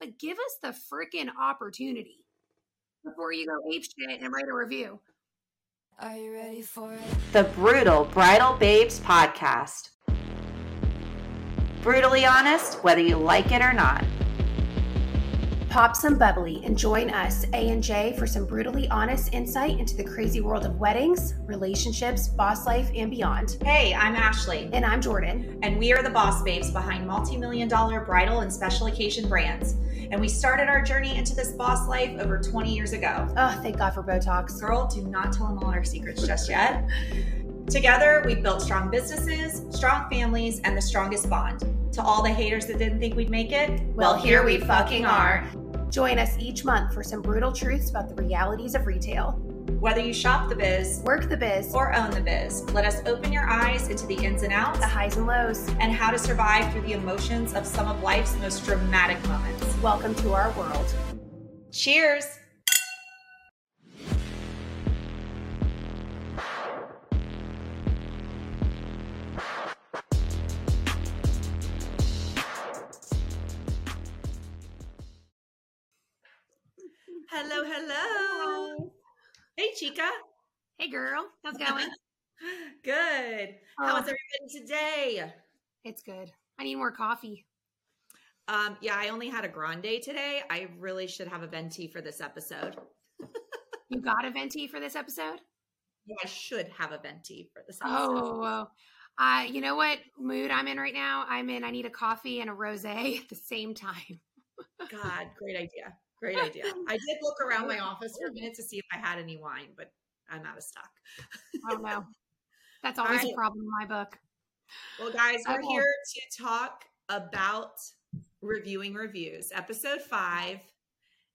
but give us the freaking opportunity before you go ape shit and write a review. Are you ready for it? The Brutal Bridal Babes podcast. Brutally honest, whether you like it or not. Pop some bubbly and join us, A and J, for some brutally honest insight into the crazy world of weddings, relationships, boss life, and beyond. Hey, I'm Ashley. And I'm Jordan. And we are the boss babes behind multi million dollar bridal and special occasion brands. And we started our journey into this boss life over 20 years ago. Oh, thank God for Botox. Girl, do not tell them all our secrets just yet. Together, we've built strong businesses, strong families, and the strongest bond. To all the haters that didn't think we'd make it, well, here we fucking are. Join us each month for some brutal truths about the realities of retail. Whether you shop the biz, work the biz, or own the biz, let us open your eyes into the ins and outs, the highs and lows, and how to survive through the emotions of some of life's most dramatic moments. Welcome to our world. Cheers! Hello, hello. Hey, Chica. Hey, girl. How's it going? good. How is everybody today? It's good. I need more coffee. Um, yeah, I only had a grande today. I really should have a venti for this episode. you got a venti for this episode? Yeah, I should have a venti for this episode. Oh, uh, you know what mood I'm in right now? I'm in. I need a coffee and a rosé at the same time. God, great idea. Great idea. I did look around my office for a minute to see if I had any wine, but I'm out of stock. oh no. That's always right. a problem in my book. Well, guys, we're okay. here to talk about reviewing reviews, episode five.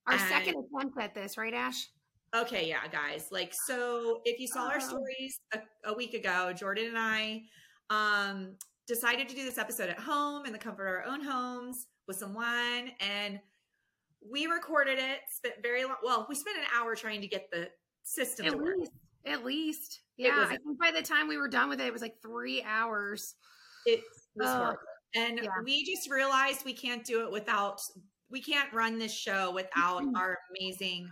Our and... second attempt at this, right, Ash? Okay, yeah, guys. Like, so if you saw our stories a, a week ago, Jordan and I um, decided to do this episode at home in the comfort of our own homes with some wine and we recorded it, spent very long. Well, we spent an hour trying to get the system at to least, work. At least, yeah. I think by the time we were done with it, it was like three hours. It was uh, horrible, and yeah. we just realized we can't do it without. We can't run this show without our amazing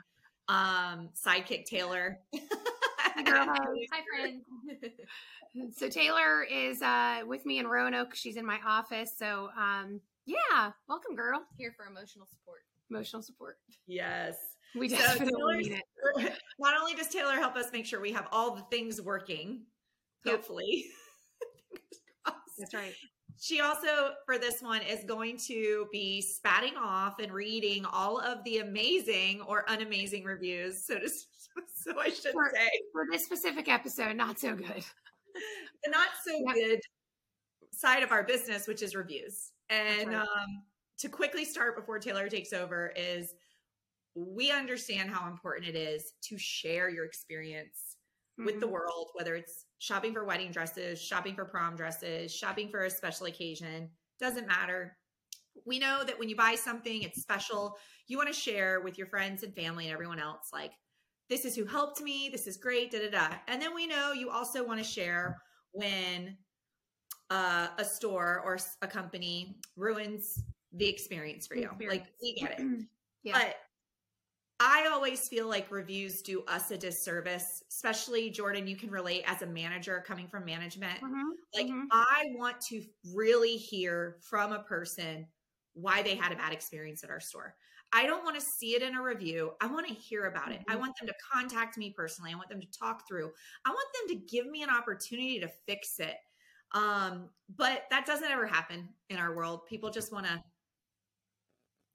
um sidekick Taylor. Hi, girl. Hi, friend. so Taylor is uh with me in Roanoke. She's in my office. So um yeah, welcome, girl. Here for emotional support emotional support. Yes. We definitely so need it. Not only does Taylor help us make sure we have all the things working, yep. hopefully. That's right. She also, for this one, is going to be spatting off and reading all of the amazing or unamazing reviews. So, to, so I should for, say for this specific episode, not so good. The not so yep. good side of our business, which is reviews. And right. um, to quickly start before Taylor takes over is we understand how important it is to share your experience mm-hmm. with the mm-hmm. world, whether it's shopping for wedding dresses, shopping for prom dresses, shopping for a special occasion, doesn't matter. We know that when you buy something, it's special. You want to share with your friends and family and everyone else, like, this is who helped me, this is great, da da da. And then we know you also want to share when uh, a store or a company ruins the experience for you. Experience. Like we get it. yeah. But I always feel like reviews do us a disservice, especially Jordan, you can relate as a manager coming from management. Mm-hmm. Like mm-hmm. I want to really hear from a person why they had a bad experience at our store. I don't want to see it in a review. I want to hear about it. Mm-hmm. I want them to contact me personally. I want them to talk through. I want them to give me an opportunity to fix it. Um, but that doesn't ever happen in our world. People just want to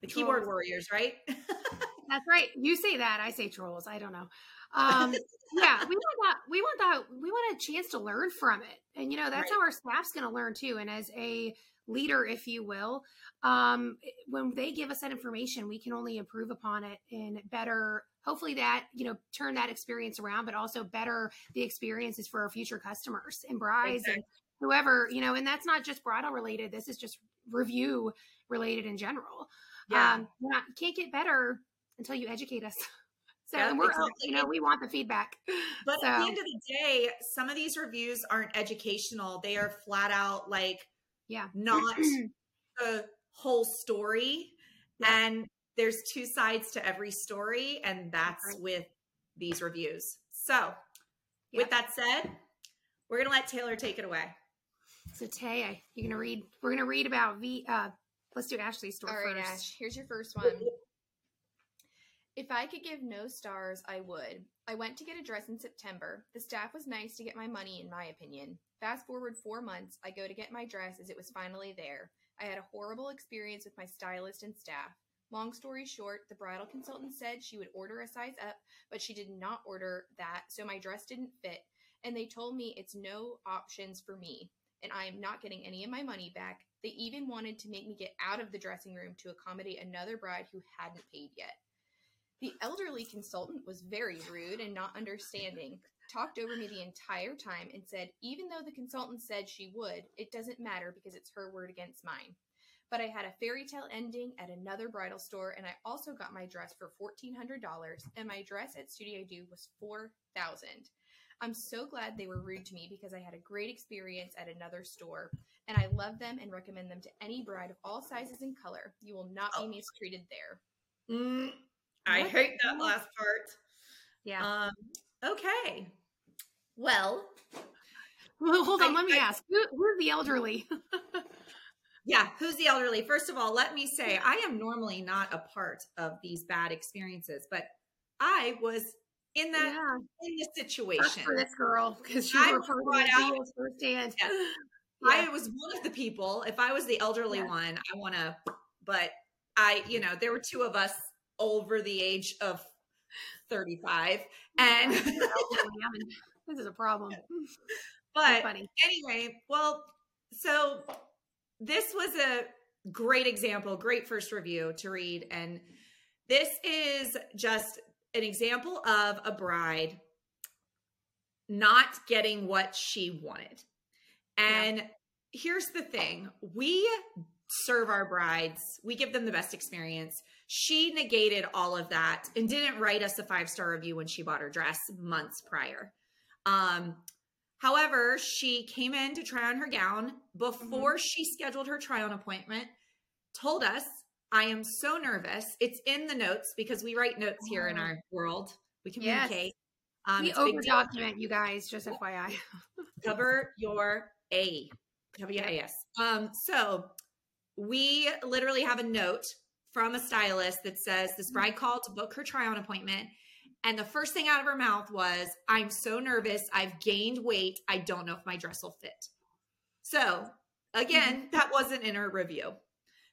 the trolls. keyboard warriors, right? That's right. You say that. I say trolls. I don't know. Um, yeah, we want that. We want that. We want a chance to learn from it, and you know that's right. how our staff's going to learn too. And as a leader, if you will, um, when they give us that information, we can only improve upon it and better. Hopefully, that you know turn that experience around, but also better the experiences for our future customers and brides exactly. and whoever you know. And that's not just bridal related. This is just review related in general. Yeah. Um, not, can't get better until you educate us. So yeah, we're, exactly. you know, we want the feedback. But so. at the end of the day, some of these reviews aren't educational. They are flat out like, yeah, not the whole story. And there's two sides to every story, and that's Right. with these reviews. So, Yep. with that said, we're gonna let Taylor take it away. So Tay, you're gonna read. We're gonna read about V. Uh, let's do Ashley's story All right, first. Ash, here's your first one. If I could give no stars, I would. I went to get a dress in September. The staff was nice to get my money, in my opinion. Fast forward four months, I go to get my dress as it was finally there. I had a horrible experience with my stylist and staff. Long story short, the bridal consultant said she would order a size up, but she did not order that, so my dress didn't fit. And they told me it's no options for me, and I am not getting any of my money back. They even wanted to make me get out of the dressing room to accommodate another bride who hadn't paid yet. The elderly consultant was very rude and not understanding, talked over me the entire time, and said, even though the consultant said she would, it doesn't matter because it's her word against mine. But I had a fairy tale ending at another bridal store, and I also got my dress for $1,400, and my dress at Studio Do was 4000 I'm so glad they were rude to me because I had a great experience at another store, and I love them and recommend them to any bride of all sizes and color. You will not be Oh. mistreated there. Mm, I What? hate that last part. Yeah. Um, okay. Well, well, hold on. I- let me I- ask. Who, who's the elderly? yeah, who's the elderly? First of all, let me say I am normally not a part of these bad experiences, but I was in that yeah. in the situation. for this girl because she I was brought out- firsthand. Yes. Yeah. I was one of the people. If I was the elderly Yeah. one, I want to, but I, you know, there were two of us over the age of 35. And, Yeah, elderly. I mean, this is a problem. but funny. anyway, well, so this was a great example, great first review to read. And this is just an example of a bride not getting what she wanted. And here's the thing we serve our brides, we give them the best experience. She negated all of that and didn't write us a five star review when she bought her dress months prior. Um, however, she came in to try on her gown before she scheduled her try on appointment, told us, I am so nervous. It's in the notes because we write notes here in Oh. our world. We Yes. communicate. Um, we over document you guys, just FYI. cover your A. W-A-S. Um, so we literally have a note from a stylist that says this bride called to book her try on appointment. And the first thing out of her mouth was, I'm so nervous. I've gained weight. I don't know if my dress will fit. So again, that wasn't in her review.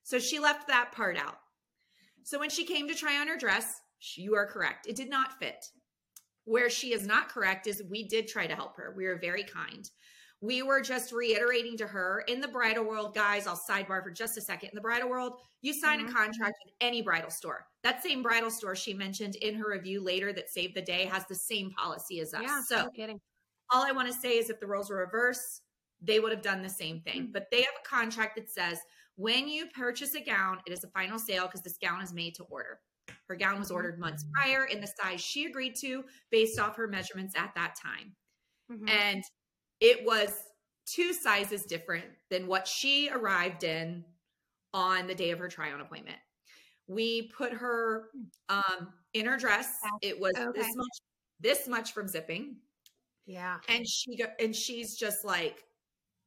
So she left that part out. So when she came to try on her dress, you are correct. It did not fit. Where she is not correct is we did try to help her. We were very kind. We were just reiterating to her in the bridal world, guys. I'll sidebar for just a second. In the bridal world, you sign Mhm. a contract with any bridal store. That same bridal store she mentioned in her review later that saved the day has the same policy as us. Yeah, so no kidding. all I want to say is if the roles were reversed, they would have done the same thing. Mm. But they have a contract that says when you purchase a gown, it is a final sale because this gown is made to order. Her gown was ordered months prior in the size she agreed to based off her measurements at that time. Mhm. And it was two sizes different than what she arrived in on the day of her try on appointment. We put her um, in her dress. It was Okay. this much this much from zipping yeah. and she go, and she's just like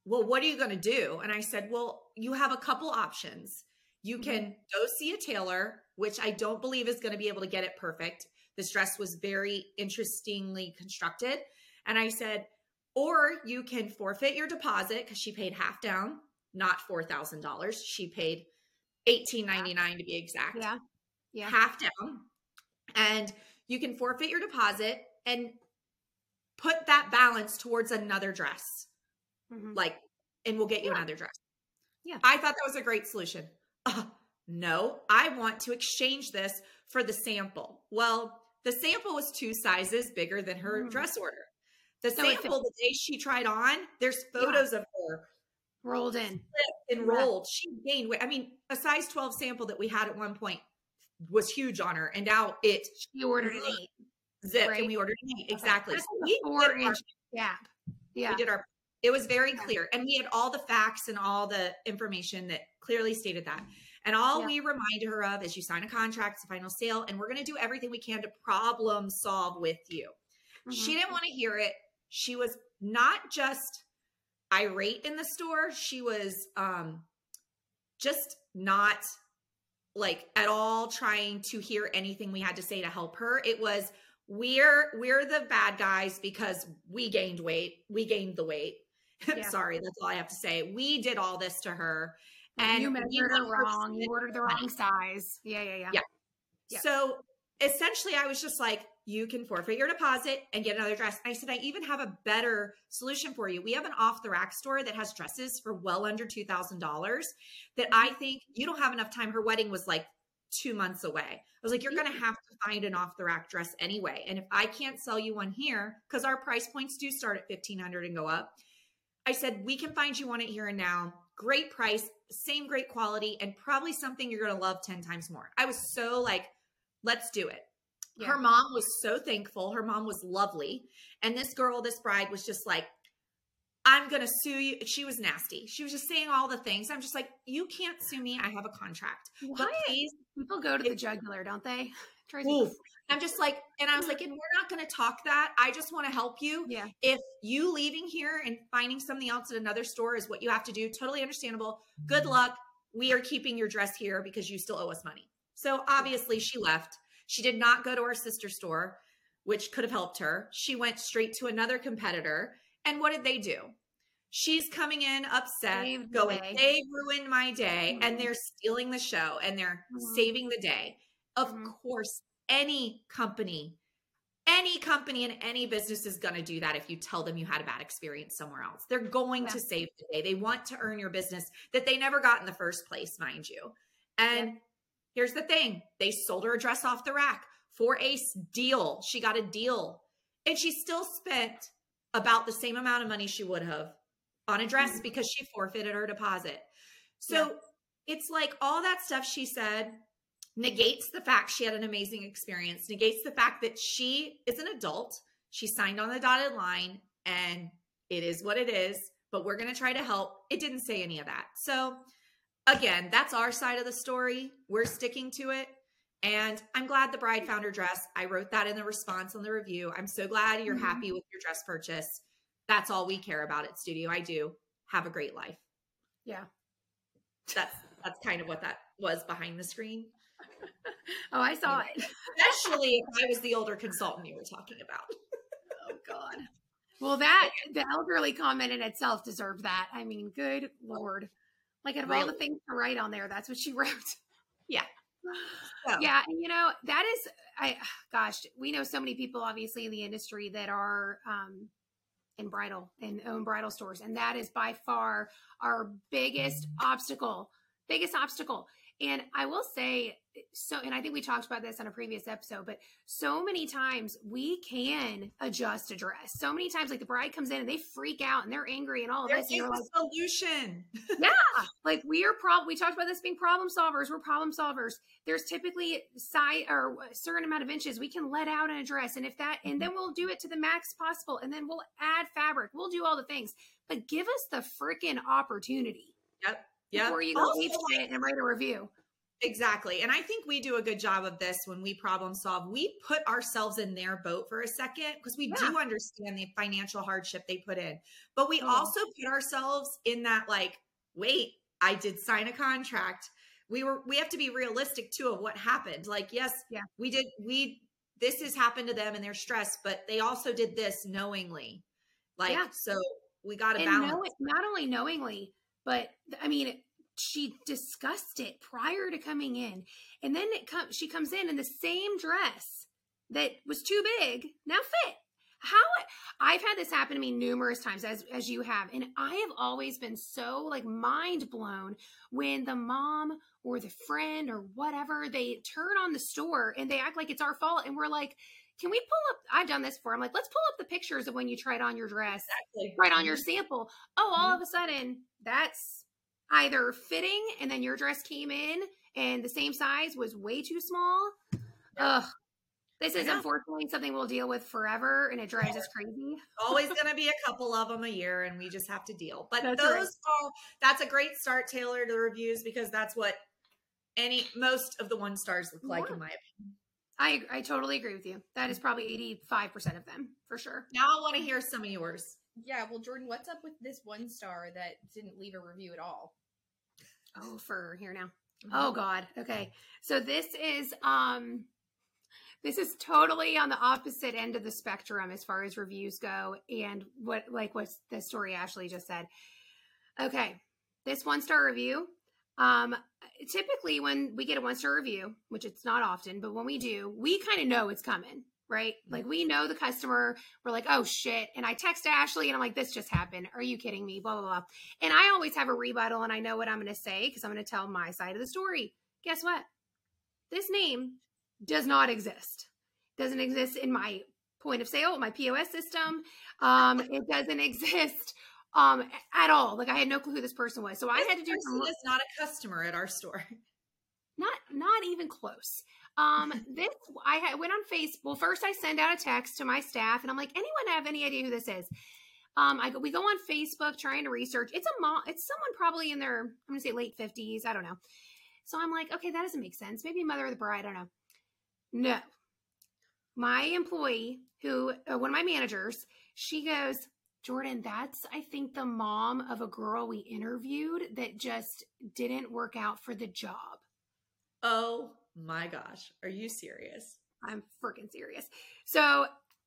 well what are you going to do and i said well you have a couple options you Mhm. can go see a tailor which i don't believe is going to be able to get it perfect this dress was very interestingly constructed and i said or you can forfeit your deposit because she paid half down not $4000 she paid $18.99 to be exact Yeah. Yeah. half down and you can forfeit your deposit and put that balance towards another dress Mhm. like and we'll get you Yeah. another dress Yeah. i thought that was a great solution uh, no i want to exchange this for the sample well the sample was two sizes bigger than her Mm. dress order the So sample the day she tried on there's photos of her Rolled in. enrolled. She gained weight. I mean, a size 12 sample that we had at one point was huge on her, and now it She ordered an eight. zipped Right. and we ordered an eight. Exactly. That's So four our- inch gap. Yeah. we did our it was very Yeah. clear and we had all the facts and all the information that clearly stated that And all yeah. we remind her of is you sign a contract, it's a final sale, and we're going to do everything we can to problem solve with you. Mm-hmm. She didn't want to hear it. She was not just irate in the store, she was um, just not like at all trying to hear anything we had to say to help her. It was we're we're the bad guys because we gained weight. We gained the weight. Yeah. Sorry, that's all I have to say. We did all this to her. And you measured her wrong. You ordered the wrong size. Yeah, yeah, yeah, yeah. Yeah. So essentially, I was just like, you can forfeit your deposit and get another dress. I said, I even have a better solution for you. We have an off the rack store that has dresses for well under $2,000 that I think you don't have enough time. Her wedding was like two months away. I was like, you're going to have to find an off the rack dress anyway. And if I can't sell you one here, because our price points do start at 1500 and go up, I said, we can find you one at here and now. Great price, same great quality, and probably something you're going to love 10 times more. I was so like, let's do it. Yeah. Her mom was so thankful. Her mom was lovely. And this girl, this bride was just like, I'm going to sue you. She was nasty. She was just saying all the things. I'm just like, you can't sue me. I have a contract. Why? But please. People go to the jugular, don't they? I'm just like, and I was like, and we're not going to talk that. I just want to help you. Yeah. If you leaving here and finding something else at another store is what you have to do, totally understandable. Good luck. We are keeping your dress here because you still owe us money. So obviously she left. She did not go to our sister store, which could have helped her. She went straight to another competitor. And what did they do? She's coming in upset, Saved going, the they ruined my day, mm-hmm. and they're stealing the show and they're mm-hmm. saving the day. Of mm-hmm. course, any company, any company and any business is going to do that if you tell them you had a bad experience somewhere else. They're going yeah. to save the day. They want to earn your business that they never got in the first place, mind you. And yeah. Here's the thing they sold her a dress off the rack for a deal. She got a deal. And she still spent about the same amount of money she would have on a dress mm-hmm. because she forfeited her deposit. So yeah. it's like all that stuff she said negates the fact she had an amazing experience, negates the fact that she is an adult. She signed on the dotted line and it is what it is, but we're going to try to help. It didn't say any of that. So, again, that's our side of the story. We're sticking to it. And I'm glad the bride found her dress. I wrote that in the response on the review. I'm so glad you're mm-hmm. happy with your dress purchase. That's all we care about at Studio I Do. Have a great life. Yeah. That's that's kind of what that was behind the screen. oh, I saw it. Especially if I was the older consultant you were talking about. oh God. Well, that the elderly comment in itself deserved that. I mean, good lord. Like out of really? all the things to write on there, that's what she wrote. Yeah. So. Yeah, and you know that is, I gosh, we know so many people obviously in the industry that are um, in bridal and own bridal stores, and that is by far our biggest obstacle. Biggest obstacle and I will say, so, and I think we talked about this on a previous episode, but so many times we can adjust a dress. So many times, like the bride comes in and they freak out and they're angry and all of there this. Is a like, solution. yeah. Like we are problem. We talked about this being problem solvers. We're problem solvers. There's typically size or a certain amount of inches we can let out in a dress. And if that, and then mm-hmm. we'll do it to the max possible. And then we'll add fabric. We'll do all the things, but give us the freaking opportunity. Yep yeah. before you go also, like, and write a review. Exactly. And I think we do a good job of this when we problem solve. We put ourselves in their boat for a second because we yeah. do understand the financial hardship they put in. But we oh. also put ourselves in that like, wait, I did sign a contract. We were we have to be realistic too of what happened. Like, yes, yeah, we did we this has happened to them and they're stressed, but they also did this knowingly. Like, yeah. so we got to balance. Know not only knowingly, but I mean, she discussed it prior to coming in, and then it comes. She comes in in the same dress that was too big now fit. How I've had this happen to me numerous times, as as you have, and I have always been so like mind blown when the mom or the friend or whatever they turn on the store and they act like it's our fault, and we're like, can we pull up i've done this before i'm like let's pull up the pictures of when you tried on your dress exactly. right on your mm-hmm. sample oh all mm-hmm. of a sudden that's either fitting and then your dress came in and the same size was way too small ugh this is unfortunately something we'll deal with forever and it drives us crazy always going to be a couple of them a year and we just have to deal but that's those right. all that's a great start taylor to the reviews because that's what any most of the one stars look like, in my opinion. I I totally agree with you. That is probably eighty five percent of them for sure. Now I want to hear some of yours. Yeah, well, Jordan, what's up with this one star that didn't leave a review at all? Oh, for here now. Oh God. Okay. So this is um this is totally on the opposite end of the spectrum as far as reviews go and what like what the story Ashley just said. Okay. This one star review. Um typically when we get a one star review, which it's not often, but when we do, we kind of know it's coming, right? Like we know the customer. We're like, oh shit. And I text Ashley and I'm like, this just happened. Are you kidding me? Blah, blah, blah. And I always have a rebuttal and I know what I'm going to say because I'm going to tell my side of the story. Guess what? This name does not exist. Doesn't exist in my point of sale, my POS system. Um, it doesn't exist um at all. Like I had no clue who this person was. So I had to do This some is not a customer at our store. not not even close. Um this i had, went on facebook well first i send out a text to my staff and i'm like anyone have any idea who this is? Um i go we go on facebook trying to research. It's a mom it's someone probably in their i'm gonna say late 50s i don't know. So i'm like okay that doesn't make sense. Maybe mother of the bride i don't know. No. My employee who uh, one of my managers she goes jordan that's i think the mom of a girl we interviewed that just didn't work out for the job Oh my gosh. Are you serious? I'm freaking serious. So,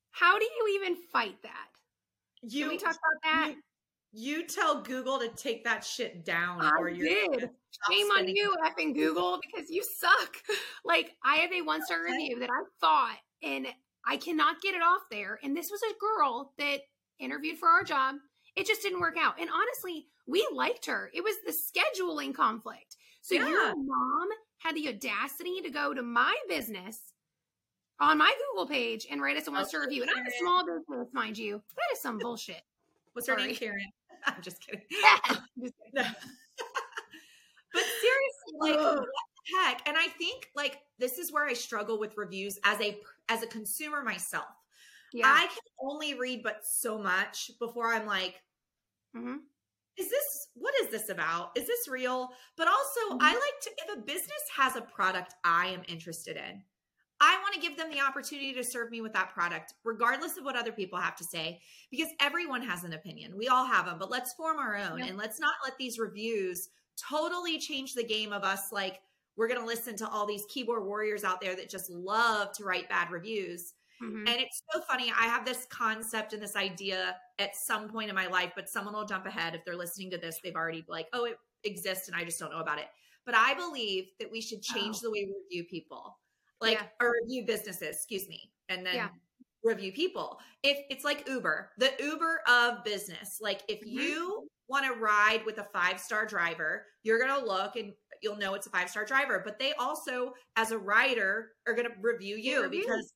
how do you even fight that? You Can we talk about that? You, you tell Google to take that shit down I or you're did. Shame on you, effing Google, because you suck. Like, I have a one star review that I thought, and I cannot get it off there. And this was a girl that interviewed for our job. It just didn't work out. And honestly, we liked her. It was the scheduling conflict. So, Yeah. your mom had the audacity to go to my business on my Google page and write us a one star review. And I'm a small business, mind you. That is some bullshit. What's her name? Karen. I'm just kidding. Just kidding. No. but seriously, like Ugh. what the heck? And I think like this is where I struggle with reviews as a as a consumer myself. Yeah. I can only read but so much before I'm like, Mhm. is this what is this about? Is this real? But also, Mhm. I like to if a business has a product I am interested in, I want to give them the opportunity to serve me with that product, regardless of what other people have to say, because everyone has an opinion. We all have them, but let's form our own Yeah. and let's not let these reviews totally change the game of us like we're going to listen to all these keyboard warriors out there that just love to write bad reviews. Mhm. And it's so funny. I have this concept and this idea at some point in my life, but someone will jump ahead if they're listening to this. They've already like, oh, it exists, and I just don't know about it. But I believe that we should change Oh. the way we review people, like Yeah. or review businesses. Excuse me, and then Yeah. review people. If it's like Uber, the Uber of business. Like if Mhm. you want to ride with a five star driver, you're gonna look and you'll know it's a five star driver. But they also, as a rider, are gonna review you review. because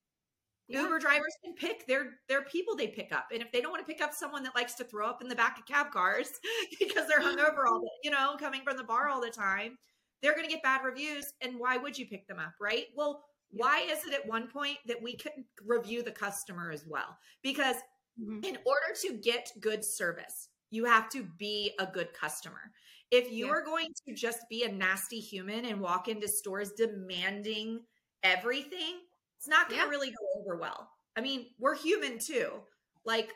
Yeah. Uber drivers can pick their their people they pick up, and if they don't want to pick up someone that likes to throw up in the back of cab cars because they're hungover all the, you know, coming from the bar all the time, they're going to get bad reviews. And why would you pick them up, right? Well, why is it at one point that we couldn't review the customer as well? Because Mhm. in order to get good service, you have to be a good customer. If you Yeah. are going to just be a nasty human and walk into stores demanding everything, it's not going to Yeah. really go over well. I mean, we're human too. Like,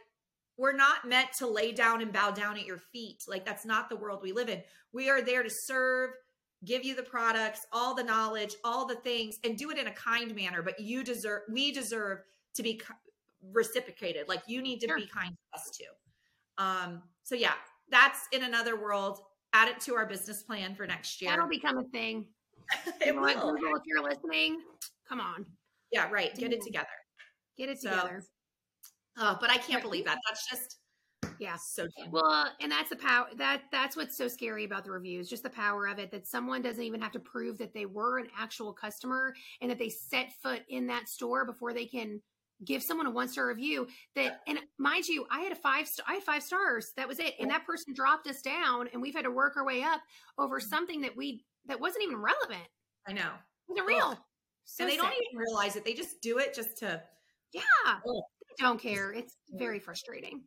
we're not meant to lay down and bow down at your feet. Like, that's not the world we live in. We are there to serve, give you the products, all the knowledge, all the things, and do it in a kind manner. But you deserve, we deserve to be reciprocated. Like, you need to Sure. be kind to us too. Um, so yeah, that's in another world. Add it to our business plan for next year. That'll become a thing. it You know what. Google, if you're listening, come on, Yeah, right. Get it together. Get it So, together. Oh, but I can't believe that. That's just Yeah. so dumb. Well, and that's the power that that's what's so scary about the reviews, just the power of it that someone doesn't even have to prove that they were an actual customer and that they set foot in that store before they can give someone a one star review that and mind you i had a five star i had five stars that was it and that person dropped us down and we've had to work our way up over Mm-hmm. something that we that wasn't even relevant I know. it wasn't real so and they don't even realize it. They just do it just to yeah they don't care it's very frustrating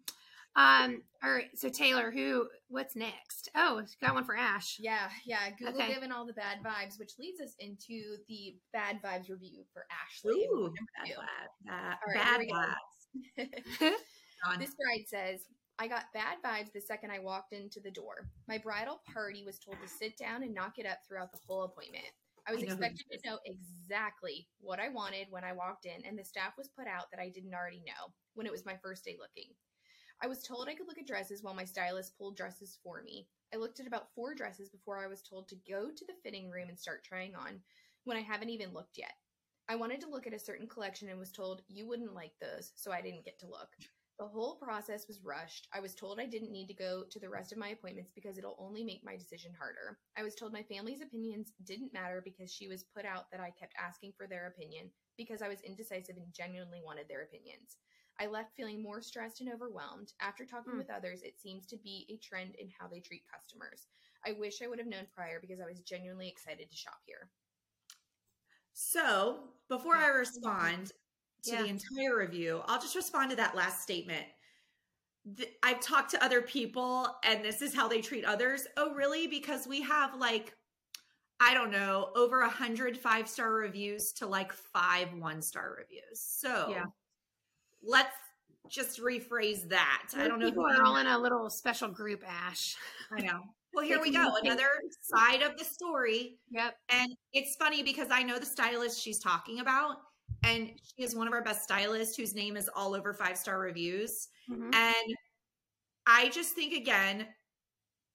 Um, all right. So Taylor, who? What's next? Oh, got one for Ash. Yeah, yeah. Google Okay. given all the bad vibes, which leads us into the bad vibes review for Ashley. Ooh, bad, two. bad, right, bad here we go. vibes. This bride says, I got bad vibes the second I walked into the door. My bridal party was told to sit down and not get up throughout the whole appointment. I was I expected to know exactly what I wanted when I walked in, and the staff was put out that I didn't already know when it was my first day looking. I was told I could look at dresses while my stylist pulled dresses for me. I looked at about four dresses before I was told to go to the fitting room and start trying on when I haven't even looked yet. I wanted to look at a certain collection and was told you wouldn't like those, so I didn't get to look. The whole process was rushed. I was told I didn't need to go to the rest of my appointments because it'll only make my decision harder. I was told my family's opinions didn't matter because she was put out that I kept asking for their opinion because I was indecisive and genuinely wanted their opinions. I left feeling more stressed and overwhelmed. After talking Hmm. with others, it seems to be a trend in how they treat customers. I wish I would have known prior because I was genuinely excited to shop here. So before I respond to Yeah. the entire review, I'll just respond to that last statement. Th- I've talked to other people and this is how they treat others. Oh, really? Because we have like, I don't know, over a hundred five star reviews to like five one star reviews. So Yeah. let's just rephrase that. I don't know People are all in a little special group. Ash. I know. Well, here we go. Another side of the story. Yep. And it's funny because I know the stylist she's talking about, and she is one of our best stylists whose name is all over five star reviews. Mhm. And I just think, again,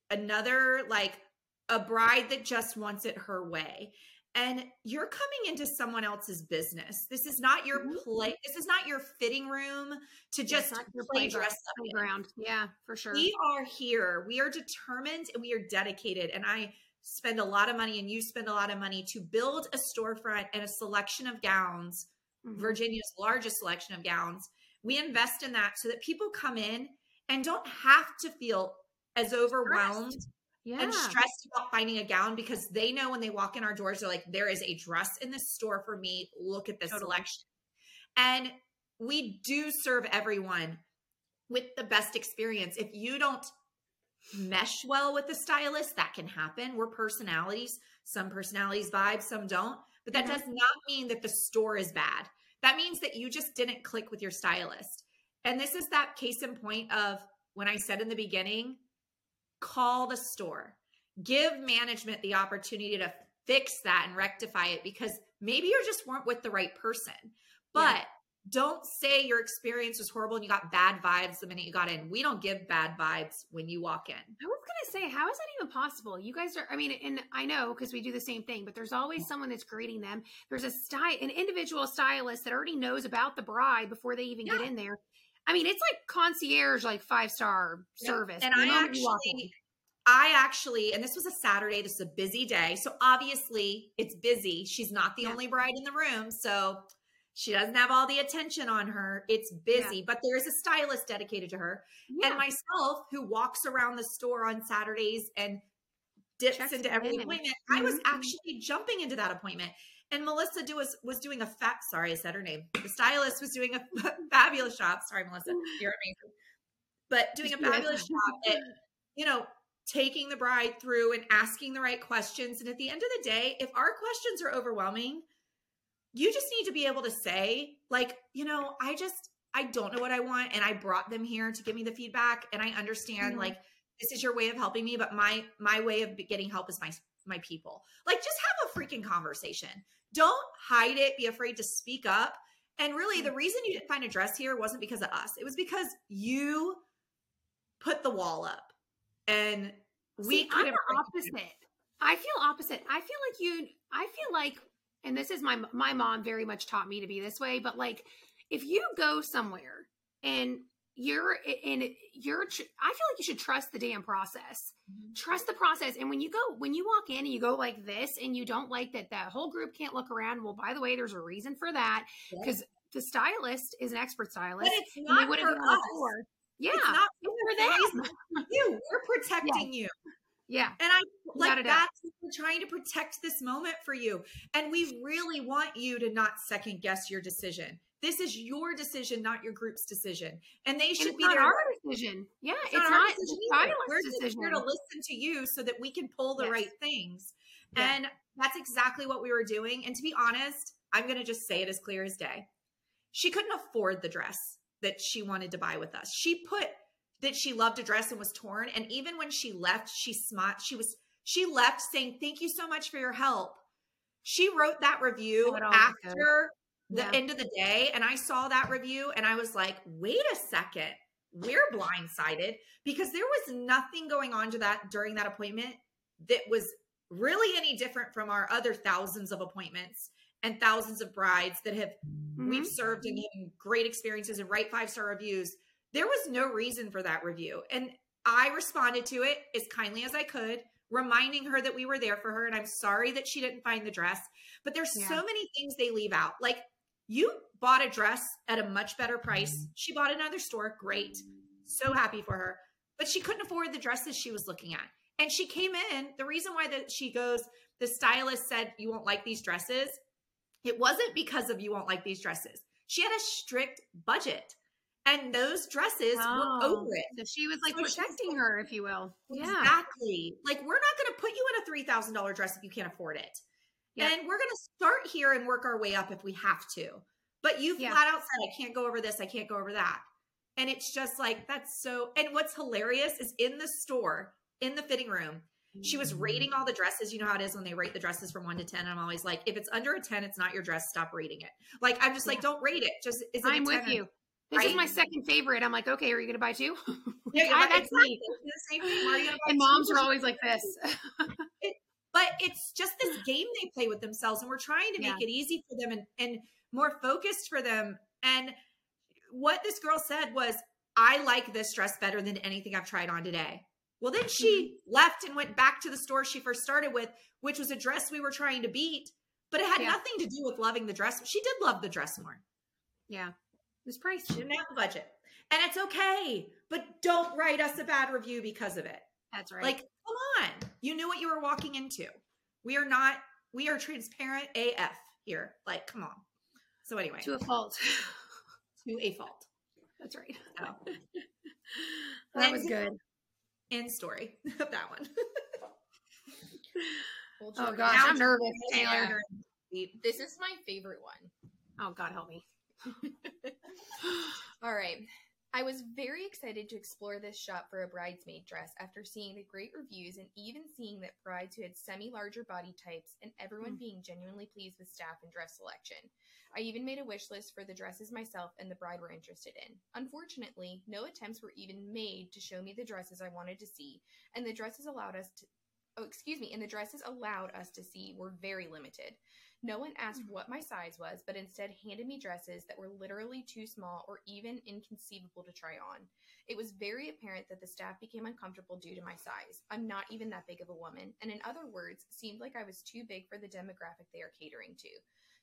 another like a bride that just wants it her way. And you're coming into someone else's business. This is not your Mhm. play. This is not your fitting room to just your play playground. dress up in. Yeah, for sure. We are here. We are determined and we are dedicated. And I spend a lot of money and you spend a lot of money to build a storefront and a selection of gowns, Mhm. Virginia's largest selection of gowns. We invest in that so that people come in and don't have to feel as overwhelmed Yeah. and stressed about finding a gown because they know when they walk in our doors, they're like, there is a dress in this store for me. Look at this Totally. selection. And we do serve everyone with the best experience. If you don't mesh well with the stylist, that can happen. We're personalities. Some personalities vibe, some don't. But that Mhm. does not mean that the store is bad. That means that you just didn't click with your stylist. And this is that case in point of when I said in the beginning, call the store. Give management the opportunity to fix that and rectify it because maybe you just weren't with the right person. But Yeah. Don't say your experience was horrible and you got bad vibes the minute you got in. We don't give bad vibes when you walk in. I was gonna say, how is that even possible? You guys are, I mean, and I know because we do the same thing, but there's always someone that's greeting them. There's a style, an individual stylist that already knows about the bride before they even get in there. I mean, it's like concierge, like five star Yeah. service. And I moment you walk in. actually, I actually, and this was a Saturday. This is a busy day, so obviously it's busy. She's not the Yeah. only bride in the room, so she doesn't have all the attention on her. It's busy, but there is a stylist dedicated to her. yeah. And myself, who walks around the store on Saturdays and dips Checks into in every and- appointment, I was Mhm. actually jumping into that appointment. And Melissa do was was doing a fat. Sorry, I said her name. The stylist was doing a fabulous job. Sorry, Melissa, you're amazing. But doing a fabulous job at you know taking the bride through and asking the right questions. And at the end of the day, if our questions are overwhelming, you just need to be able to say, like, you know, I just I don't know what I want, and I brought them here to give me the feedback, and I understand Mhm. like this is your way of helping me, but my my way of getting help is my my people. Like, just have a freaking conversation. Don't hide it. Be afraid to speak up. And really, the reason you didn't find a dress here wasn't because of us. It was because you put the wall up, and we See, I'm the opposite. I feel opposite. I feel like you. I feel like, and this is my my mom very much taught me to be this way. But like, if you go somewhere and you're and you're, I feel like you should trust the damn process. Mhm. Trust the process. And when you go, when you walk in and you go like this, and you don't like that, that whole group can't look around. Well, by the way, there's a reason for that Yeah. because the stylist is an expert stylist. But it's not for be on the us. Yeah, It's not it's for them. You, we're protecting you. Yeah. And I like that's we're trying to protect this moment for you. And we really want you to not second guess your decision. This is your decision, not your group's decision. And they And should it's be not our decision. Yeah, it's, our not decision the either. We're decision. here to listen to you so that we can pull the Yes. right things. And that's exactly what we were doing. And to be honest, I'm going to just say it as clear as day. She couldn't afford the dress that she wanted to buy with us. She put that she loved a dress and was torn. And even when she left, she smiled. She was, she left saying, Thank you so much for your help. She wrote that review it always goes. after the Yeah. end of the day. And I saw that review and I was like, wait a second. We're blindsided because there was nothing going on to that during that appointment that was really any different from our other thousands of appointments and thousands of brides that have Mhm. we've served and given great experiences and write five star reviews. There was no reason for that review. And I responded to it as kindly as I could, reminding her that we were there for her. And I'm sorry that she didn't find the dress. But there's Yeah. so many things they leave out. Like you bought a dress at a much better price. Mm-hmm. She bought another store. Great. So happy for her. But she couldn't afford the dresses she was looking at. And she came in. The reason why that she goes, the stylist said, You won't like these dresses. It wasn't because of you won't like these dresses. She had a strict budget. And those dresses Oh. were over it. So she was like So protecting her, if you will. Yeah. Exactly. Like we're not going to put you in a three thousand dollar dress if you can't afford it, Yep. and we're going to start here and work our way up if we have to. But you Yeah. flat out said, "I can't go over this. I can't go over that," and it's just like that's so. And what's hilarious is in the store, in the fitting room, she was rating all the dresses. You know how it is when they rate the dresses from one to ten. I'm always like, if it's under a ten, it's not your dress. Stop rating it. Like I'm just like, don't rate it. Just is it I'm 10 with you. This is my second favorite. I'm like, okay, are you going to buy two? Yeah, right, that's me. exactly. The same thing. Are you buy And two? moms are always like this. but it's just this game they play with themselves and we're trying to make Yeah. it easy for them and, and more focused for them and what this girl said was i like this dress better than anything i've tried on today well then she Mm-hmm. left and went back to the store she first started with which was a dress we were trying to beat but it had Yeah. nothing to do with loving the dress she did love the dress more yeah. This price. she didn't have the budget and it's okay but don't write us a bad review because of it That's right. like, come on. You knew what you were walking into. We are not, we are transparent AF here. Like, come on. So, anyway, to a fault. to a fault. That's right. So, That was good. end story of that one. Hold Oh gosh, Now I'm nervous, really Taylor. This is my favorite one. Oh God, help me. All right. I was very excited to explore this shop for a bridesmaid dress after seeing the great reviews and even seeing that brides who had semi larger body types and everyone Mm. being genuinely pleased with staff and dress selection. I even made a wish list for the dresses myself and the bride were interested in. Unfortunately, no attempts were even made to show me the dresses I wanted to see, and the dresses allowed us to Oh, excuse me, and the dresses allowed us to see were very limited. No one asked mm-hmm. what my size was, but instead handed me dresses that were literally too small or even inconceivable to try on. It was very apparent that the staff became uncomfortable due to my size. I'm not even that big of a woman, and in other words, seemed like I was too big for the demographic they are catering to.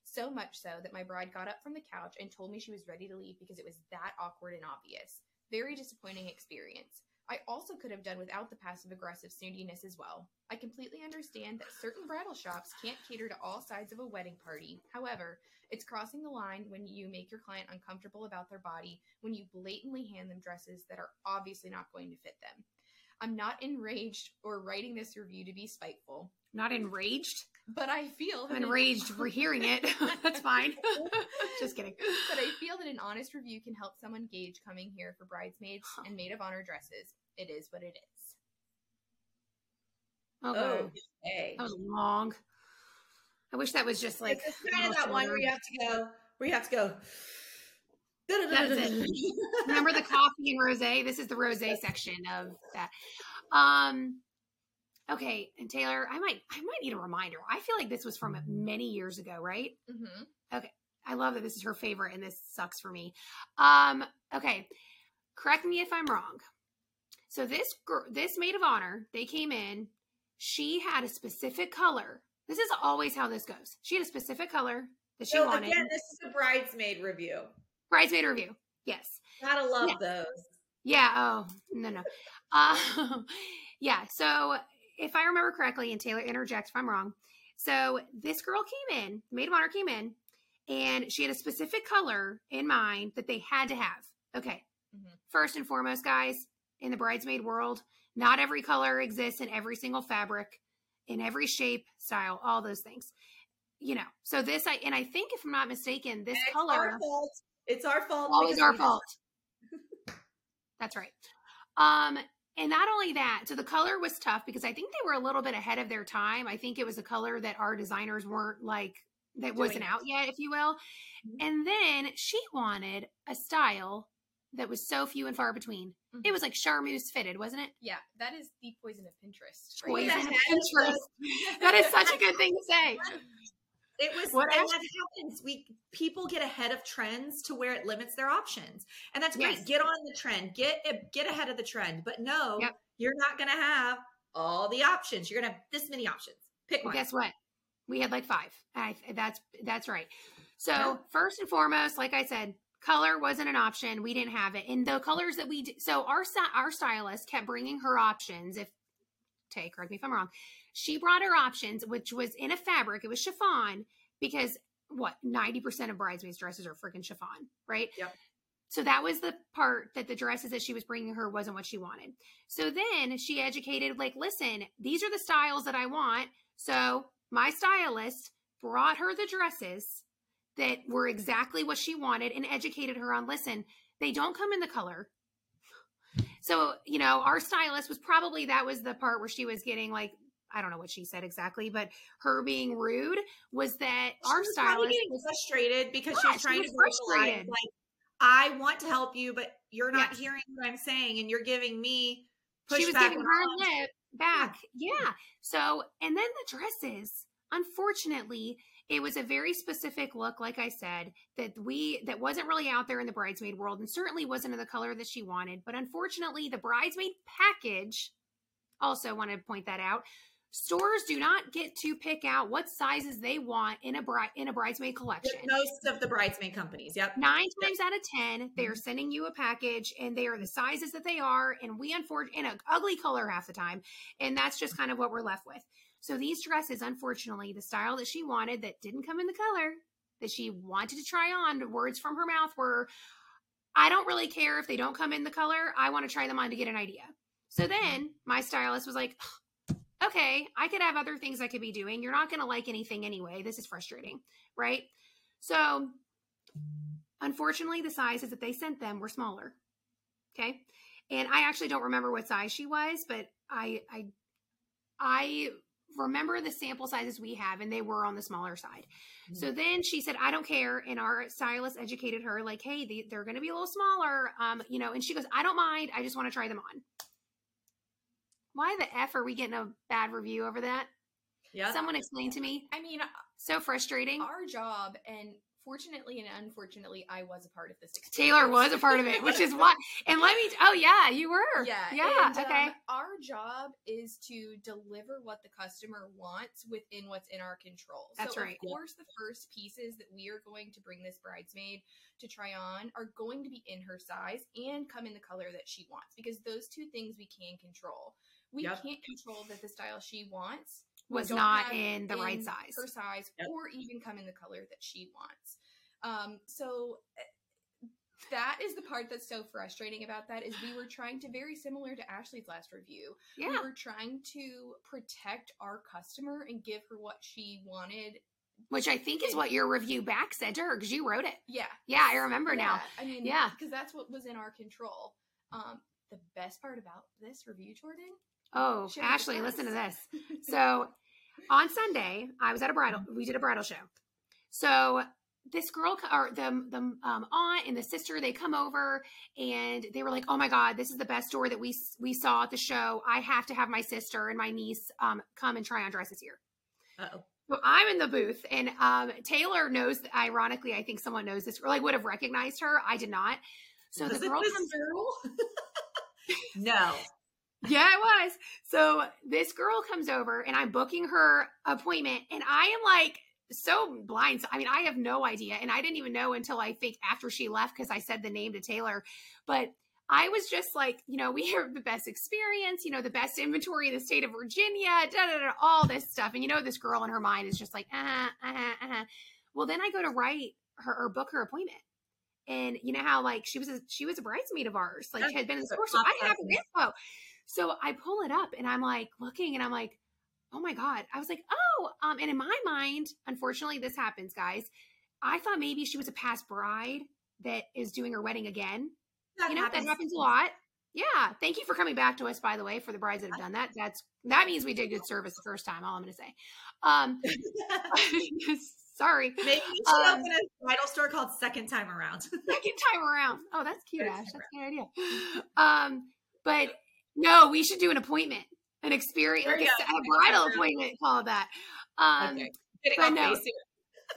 So much so that my bride got up from the couch and told me she was ready to leave because it was that awkward and obvious. Very disappointing experience. I also could have done without the passive aggressive snootiness as well. I completely understand that certain bridal shops can't cater to all sides of a wedding party. However, it's crossing the line when you make your client uncomfortable about their body, when you blatantly hand them dresses that are obviously not going to fit them. I'm not enraged or writing this review to be spiteful, Not enraged. but I feel I'm enraged for hearing it. That's fine. Just kidding. but I feel that an honest review can help someone gauge coming here for bridesmaids and maid of honor dresses. It is what it is. Okay. Oh, okay. That was long. I wish that was just like it's kind of that one where you have to go, where you have to go. That is it. Remember the coffee and rosé? This is the rosé section of that. Um okay, and Taylor, I might I might need a reminder. I feel like this was from many years ago, right? Mm-hmm. Okay, I love that this is her favorite and this sucks for me. Um okay. Correct me if I'm wrong. So this girl, this maid of honor, they came in, she had a specific color. This is always how this goes. She had a specific color that she So wanted. again, this is a bridesmaid review. Bridesmaid review. Yes. Gotta love Yeah. those. Yeah. Oh, no, no. Uh, yeah. So if I remember correctly, and Taylor interject if I'm wrong. So this girl came in, maid of honor came in, and she had a specific color in mind that they had to have. Okay. Mhm. First and foremost, guys, in the bridesmaid world, not every color exists in every single fabric, in every shape, style, all those things. You know, so this I and I think if I'm not mistaken, this It's color our fault. It's our fault. always our fault. That's right. Um, and not only that, so the color was tough because I think they were a little bit ahead of their time. I think it was a color that our designers weren't like that wasn't out yet, if you will. Mhm. And then she wanted a style that was so few and far between. It Mhm. was like charmeuse fitted, wasn't it? Yeah, that is the poison of Pinterest. Poison Poison of Pinterest. That is such a good thing to say. It was What and that happens. We people get ahead of trends to where it limits their options, and that's great. Yes. Get on the trend, get get ahead of the trend. But no, Yep. you're not going to have all the options. You're going to have this many options. Pick Well, one. guess what? We had like five. I, that's that's right. So Yeah. first and foremost, like I said, color wasn't an option. We didn't have it, and the colors that we d- so our our stylist kept bringing her options. If take correct me if I'm wrong, she brought her options, which was in a fabric. It was chiffon because what ninety percent of bridesmaids dresses are freaking chiffon, right? Yep. So that was the part that the dresses that she was bringing her wasn't what she wanted. So then she educated, like, listen, these are the styles that I want. So my stylist brought her the dresses that were exactly what she wanted and educated her on, listen, they don't come in the color. So, you know, our stylist was probably that was the part where she was getting like, I don't know what she said exactly, but her being rude was that She our was stylist getting was frustrated because Yeah, she's she trying was to frustrated. like I want to help you, but you're not Yes. hearing what I'm saying, and you're giving me pushback. she was giving her lip back. Yeah. So, and then the dresses, unfortunately, it was a very specific look, like I said, that we that wasn't really out there in the bridesmaid world and certainly wasn't in the color that she wanted. But unfortunately, the bridesmaid package also want to point that out. Stores do not get to pick out what sizes they want in a bride in a bridesmaid collection. most of the bridesmaid companies. Yep. Nine times out of ten, they are sending you a package, and they are the sizes that they are, and we unfortunately in an ugly color half the time, and that's just kind of what we're left with. So these dresses, unfortunately, the style that she wanted that didn't come in the color that she wanted to try on, the words from her mouth were, "I don't really care if they don't come in the color. I want to try them on to get an idea." So mm-hmm. then my stylist was like, okay, I could have other things I could be doing. You're not going to like anything anyway. This is frustrating, right? So, unfortunately, the sizes that they sent them were smaller. Okay. And I actually don't remember what size she was, but I, I, I remember the sample sizes we have, and they were on the smaller side. So then she said, I don't care. And our stylist educated her, like, hey, they, they're going to be a little smaller. Um, you know, and she goes, I don't mind. I just want to try them on. Why the F are we getting a bad review over that? Yeah. Someone explain to me. I mean, So frustrating. our job, and fortunately and unfortunately, I was a part of this. Taylor was a part of it, which is why. And let me. Oh yeah, you were. Yeah, Yeah. and, okay. um, our job is to deliver what the customer wants within what's in our control. That's so right. Of course, the first pieces that we are going to bring this bridesmaid to try on are going to be in her size and come in the color that she wants because those two things we can control. We Yep. can't control that the style she wants Was don't not have in the right size. her size, Yep. or even come in the color that she wants. Um, so eh, that is the part that's so frustrating about that is we were trying to very similar to Ashley's last review. Yeah. We were trying to protect our customer and give her what she wanted. Which I think is what your review back said to her because you wrote it. Yeah. Yeah, I remember now. I mean, Yeah. because that's what was in our control. Um, the best part about this review, Jordan. Oh, Ashley, listen to this. So on Sunday, I was at a bridal. We did a bridal show. So this girl or the the um, aunt and the sister they come over and they were like, "Oh my god, this is the best store that we we saw at the show. I have to have my sister and my niece um, come and try on dresses here." Uh-oh. So I'm in the booth, and um, Taylor knows. Ironically, I think someone knows this, or like would have recognized her. I did not. So the girl this comes. girl? no. Yeah, it was. So this girl comes over, and I'm booking her appointment, and I am like so blind. So, I mean, I have no idea, and I didn't even know until I think after she left because I said the name to Taylor, but. I was just like, you know, we have the best experience, you know, the best inventory in the state of Virginia, da da da, all this stuff. And you know, this girl in her mind is just like, uh, uh, uh. Well, then I go to write her or book her appointment. And you know how like she was a she was a bridesmaid of ours, like That's had been in the store, so I have her info. So I pull it up and I'm like looking and I'm like, oh my God. I was like, oh, um, and in my mind, unfortunately, this happens, guys. I thought maybe she was a past bride that is doing her wedding again. you know, that happens a lot. Yeah. Thank you for coming back to us, by the way, for the brides that have done that. That's that means we did good service the first time, all I'm gonna say. Um sorry. Maybe we should Um, open a bridal store called Second Time Around. second time around. Oh, that's cute, Ash. That's a good idea. Um, but no, we should do an appointment, an experience, like a, you se- go. a bridal appointment. Call that. Um, okay. But no.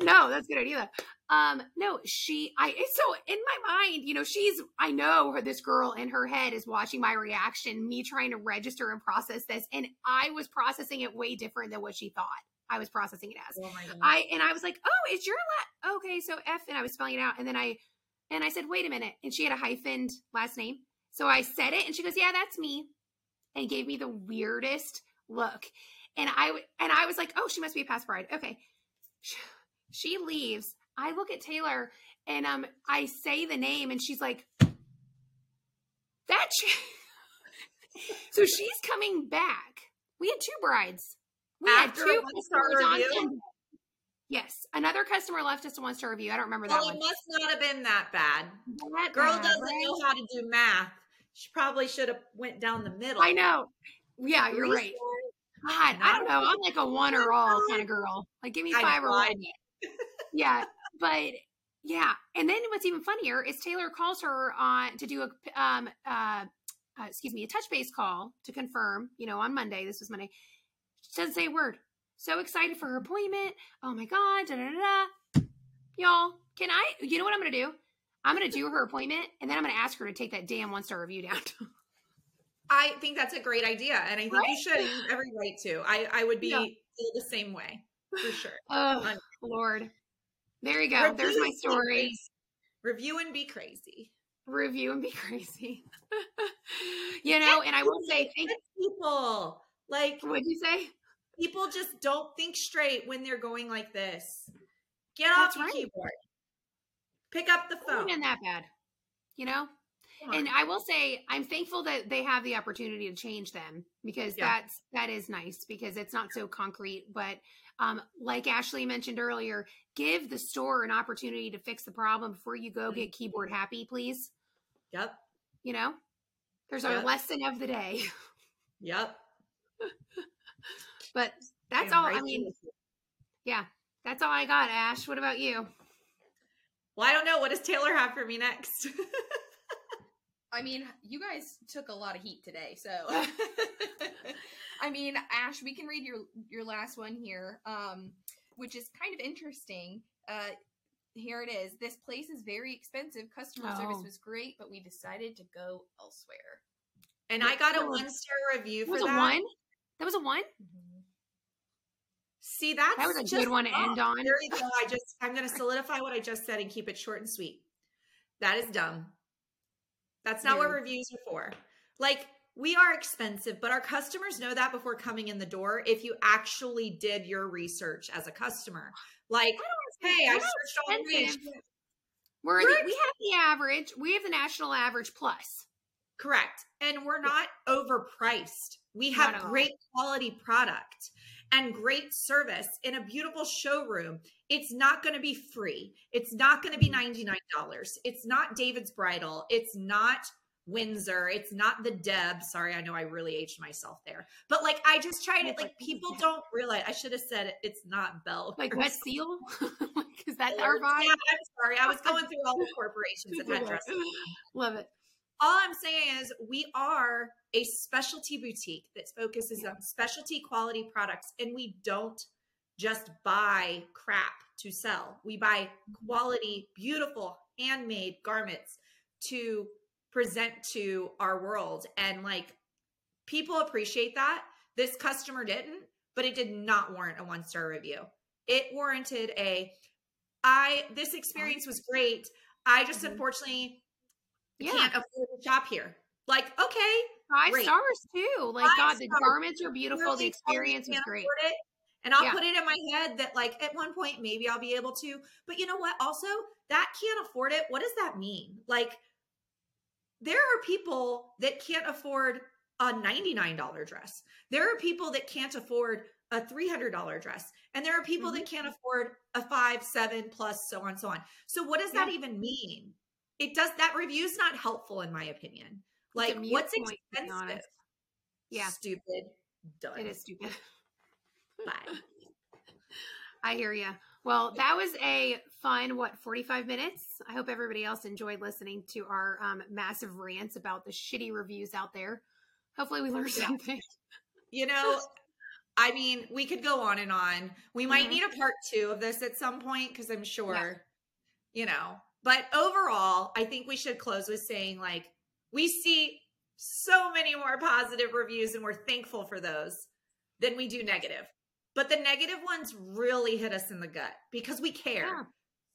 no, that's a good idea. Um, no, she, I, so in my mind, you know, she's, I know her, this girl in her head is watching my reaction, me trying to register and process this. And I was processing it way different than what she thought I was processing it as. Oh my god. I, and I was like, oh, it's your la Okay. So F, and I was spelling it out. And then I, and I said, wait a minute. And she had a hyphened last name. So I said it and she goes, yeah, that's me. And gave me the weirdest look. And I, and I was like, oh, she must be a past bride. Okay. She leaves. I look at Taylor and um I say the name and she's like that ch-" So she's coming back. We had two brides. We After had two one-star customers on. Yes, another customer left us a one star review. I don't remember that well, one. it must not have been that bad. That Girl bad, doesn't right? know how to do math. She probably should have went down the middle. I know. Yeah, you're right. God, I don't know. I'm like a one or all kind of girl. Like, give me five or one. yeah, but yeah. And then what's even funnier is Taylor calls her on to do a um uh, uh excuse me a touch base call to confirm. You know, on Monday. This was Monday. She doesn't say a word. So excited for her appointment. Oh my god. Da, da, da, da. Y'all, can I? You know what I'm gonna do? I'm gonna do her appointment, and then I'm gonna ask her to take that damn one star review down. I think that's a great idea, and I think Right? you should. You have every right to. I I would be Yeah. the same way for sure. oh Lord. There you go. There's my and story. Review and be crazy. Review and be crazy. you know, and I will say, thank people like What'd you say? people just don't think straight when they're going like this. Get That's off your right. keyboard. Pick up the phone. wasn't that bad. You know? And. I will say I'm thankful that they have the opportunity to change them because Yeah. that's that is nice because it's not so concrete. But um, like Ashley mentioned earlier, give the store an opportunity to fix the problem before you go get keyboard happy, please. Yep. You know? There's Yeah. our lesson of the day. Yep. But that's Damn all right I mean, yeah. That's all I got, Ash. What about you? Well, I don't know. What does Taylor have for me next? I mean, you guys took a lot of heat today, so I mean, Ash, we can read your your last one here, um, which is kind of interesting. Uh, here it is. This place is very expensive. Customer service Oh. was great, but we decided to go elsewhere. and I got a one star review That for was a that. one? That was a one? See, that's That was a good one to end on. There you go. I just I'm gonna solidify what I just said and keep it short and sweet. That is dumb. That's not what reviews are for. Like we are expensive, but our customers know that before coming in the door. If you actually did your research as a customer, like, hey, I We're not searched all the way. We're the, We're have the average. We have the national average plus. Correct. And we're not overpriced. We have Not at all. great quality product and great service in a beautiful showroom. It's not going to be free. It's not going to be $99. It's not David's Bridal. It's not Windsor. It's not the Deb. Sorry, I know I really aged myself there. But like I just tried it like people don't realize I should have said it. It's not Bell. Like wet seal? Is that our Yeah, vibe? I'm sorry. I was going through all the corporations that had dresses. Love it. All I'm saying is we are a specialty boutique that focuses on specialty quality products and we don't just buy crap to sell. We buy quality, beautiful, handmade garments to present to our world and like people appreciate that. This customer didn't, but it did not warrant a one-star review. It warranted a I this experience was great. I just Mhm. unfortunately Yeah. can't afford to shop here. Like, okay, Five Great. stars too. Like Five God, the garments are beautiful. The clearly tell me you experience was great. And I'll Yeah. put it in my head that like at one point maybe I'll be able to. But you know what? Also, that can't afford it. What does that mean? Like there are people that can't afford a $99 dress. There are people that can't afford a $300 dress. And there are people mm-hmm. that can't afford a five, seven plus so on, so on. So what does that even mean? It does that review's not helpful in my opinion. Like what's point, expensive? Yeah, Stupid. Done. it is stupid. Bye. I hear you. Well, that was a fun, what, 45 minutes? I hope everybody else enjoyed listening to our um, massive rants about the shitty reviews out there. Hopefully, we learned Yeah. something. You know, I mean, we could go on and on. We might Mhm. need a part two of this at some point because I'm sure, Yeah. you know. But overall, I think we should close with saying, like, we see so many more positive reviews and we're thankful for those than we do negative. But the negative ones really hit us in the gut because we care Yeah.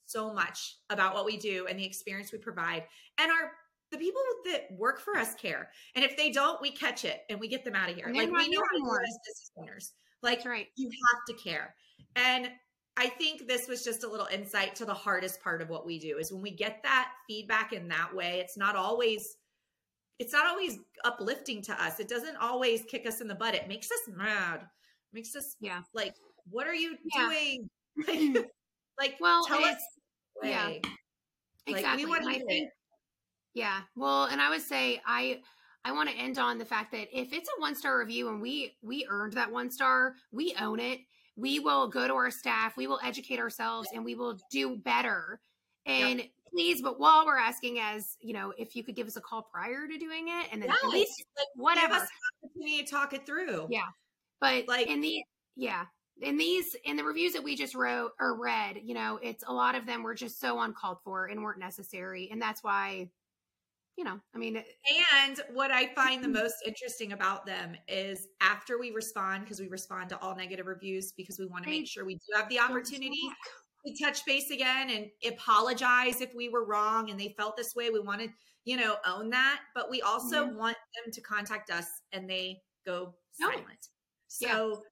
so much about what we do and the experience we provide. And our the people that work for us care. And if they don't, we catch it and we get them out of here. Like we know here how to do anymore. it as business owners. Like right. you have to care. And I think this was just a little insight to the hardest part of what we do is when we get that feedback in that way, it's not always it's not always uplifting to us. It doesn't always kick us in the butt. It makes us mad. It makes us Yeah. like, what are you Yeah. doing? Mm. like, Well, tell us. yeah. way. Like, Exactly. we want And I think, yeah. Well, and I would say I I want to end on the fact that if it's a one star review and we we earned that one star, we own it. We will go to our staff, we will educate ourselves, and we will do better. And please, but while we're asking, as you know, if you could give us a call prior to doing it, and then at least like, whatever. Give us an opportunity to talk it through. Yeah. But Like- in the yeah, in these in the reviews that we just wrote or read, you know, it's a lot of them were just so uncalled for and weren't necessary, and that's why, you know, I mean, it- And what I find the most interesting about them is after we respond, because we respond to all negative reviews because we want to make sure we do have the opportunity to touch base again and apologize if we were wrong and they felt this way. We want to, you know, own that. But we also Mhm. want them to contact us and they go No. silent. So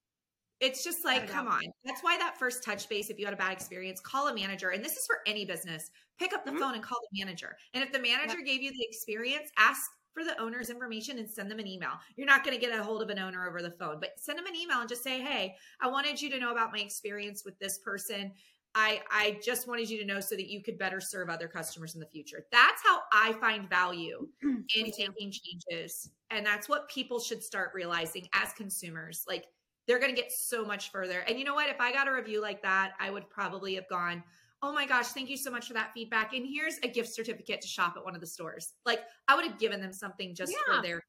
it's just like, come on. That's why that first touch base, if you had a bad experience, call a manager. And this is for any business. Pick up the Mhm. phone and call the manager. And if the manager gave you the experience, ask for the owner's information and send them an email. You're not going to get a hold of an owner over the phone, but send them an email and just say, "Hey, I wanted you to know about my experience with this person. I I just wanted you to know so that you could better serve other customers in the future." That's how I find value in making changes, and that's what people should start realizing as consumers. Like they're going to get so much further. And you know what? If I got a review like that, I would probably have gone, "Oh my gosh, thank you so much for that feedback." And here's a gift certificate to shop at one of the stores. Like I would have given them something just Yeah. for their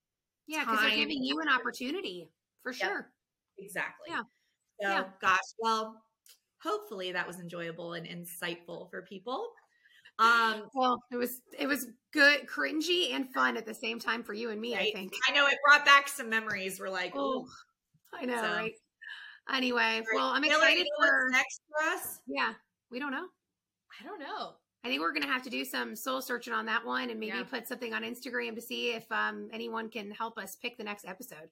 yeah, because they're giving you an opportunity for Yep. sure. exactly. Yeah. So, Yeah. gosh, well, hopefully that was enjoyable and insightful for people. Um, Well, it was it was good, cringy, and fun at the same time for you and me. I think. I know it brought back some memories. We're like, Oh, I know, So- right? Anyway, right, well, I'm excited what's for. next for us. Yeah, we don't know. I don't know. I think we're gonna have to do some soul searching on that one, and maybe Yeah. put something on Instagram to see if um, anyone can help us pick the next episode.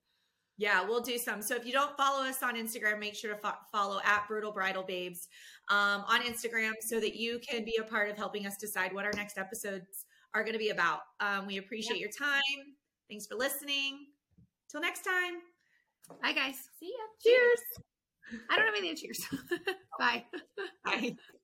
Yeah, we'll do some. So if you don't follow us on Instagram, make sure to fo- follow at Brutal Bridal Babes um, on Instagram so that you can be a part of helping us decide what our next episodes are going to be about. Um, we appreciate your time. Thanks for listening. Till next time. Bye, guys. See ya. Cheers. I don't have anything to cheers. Bye. Bye.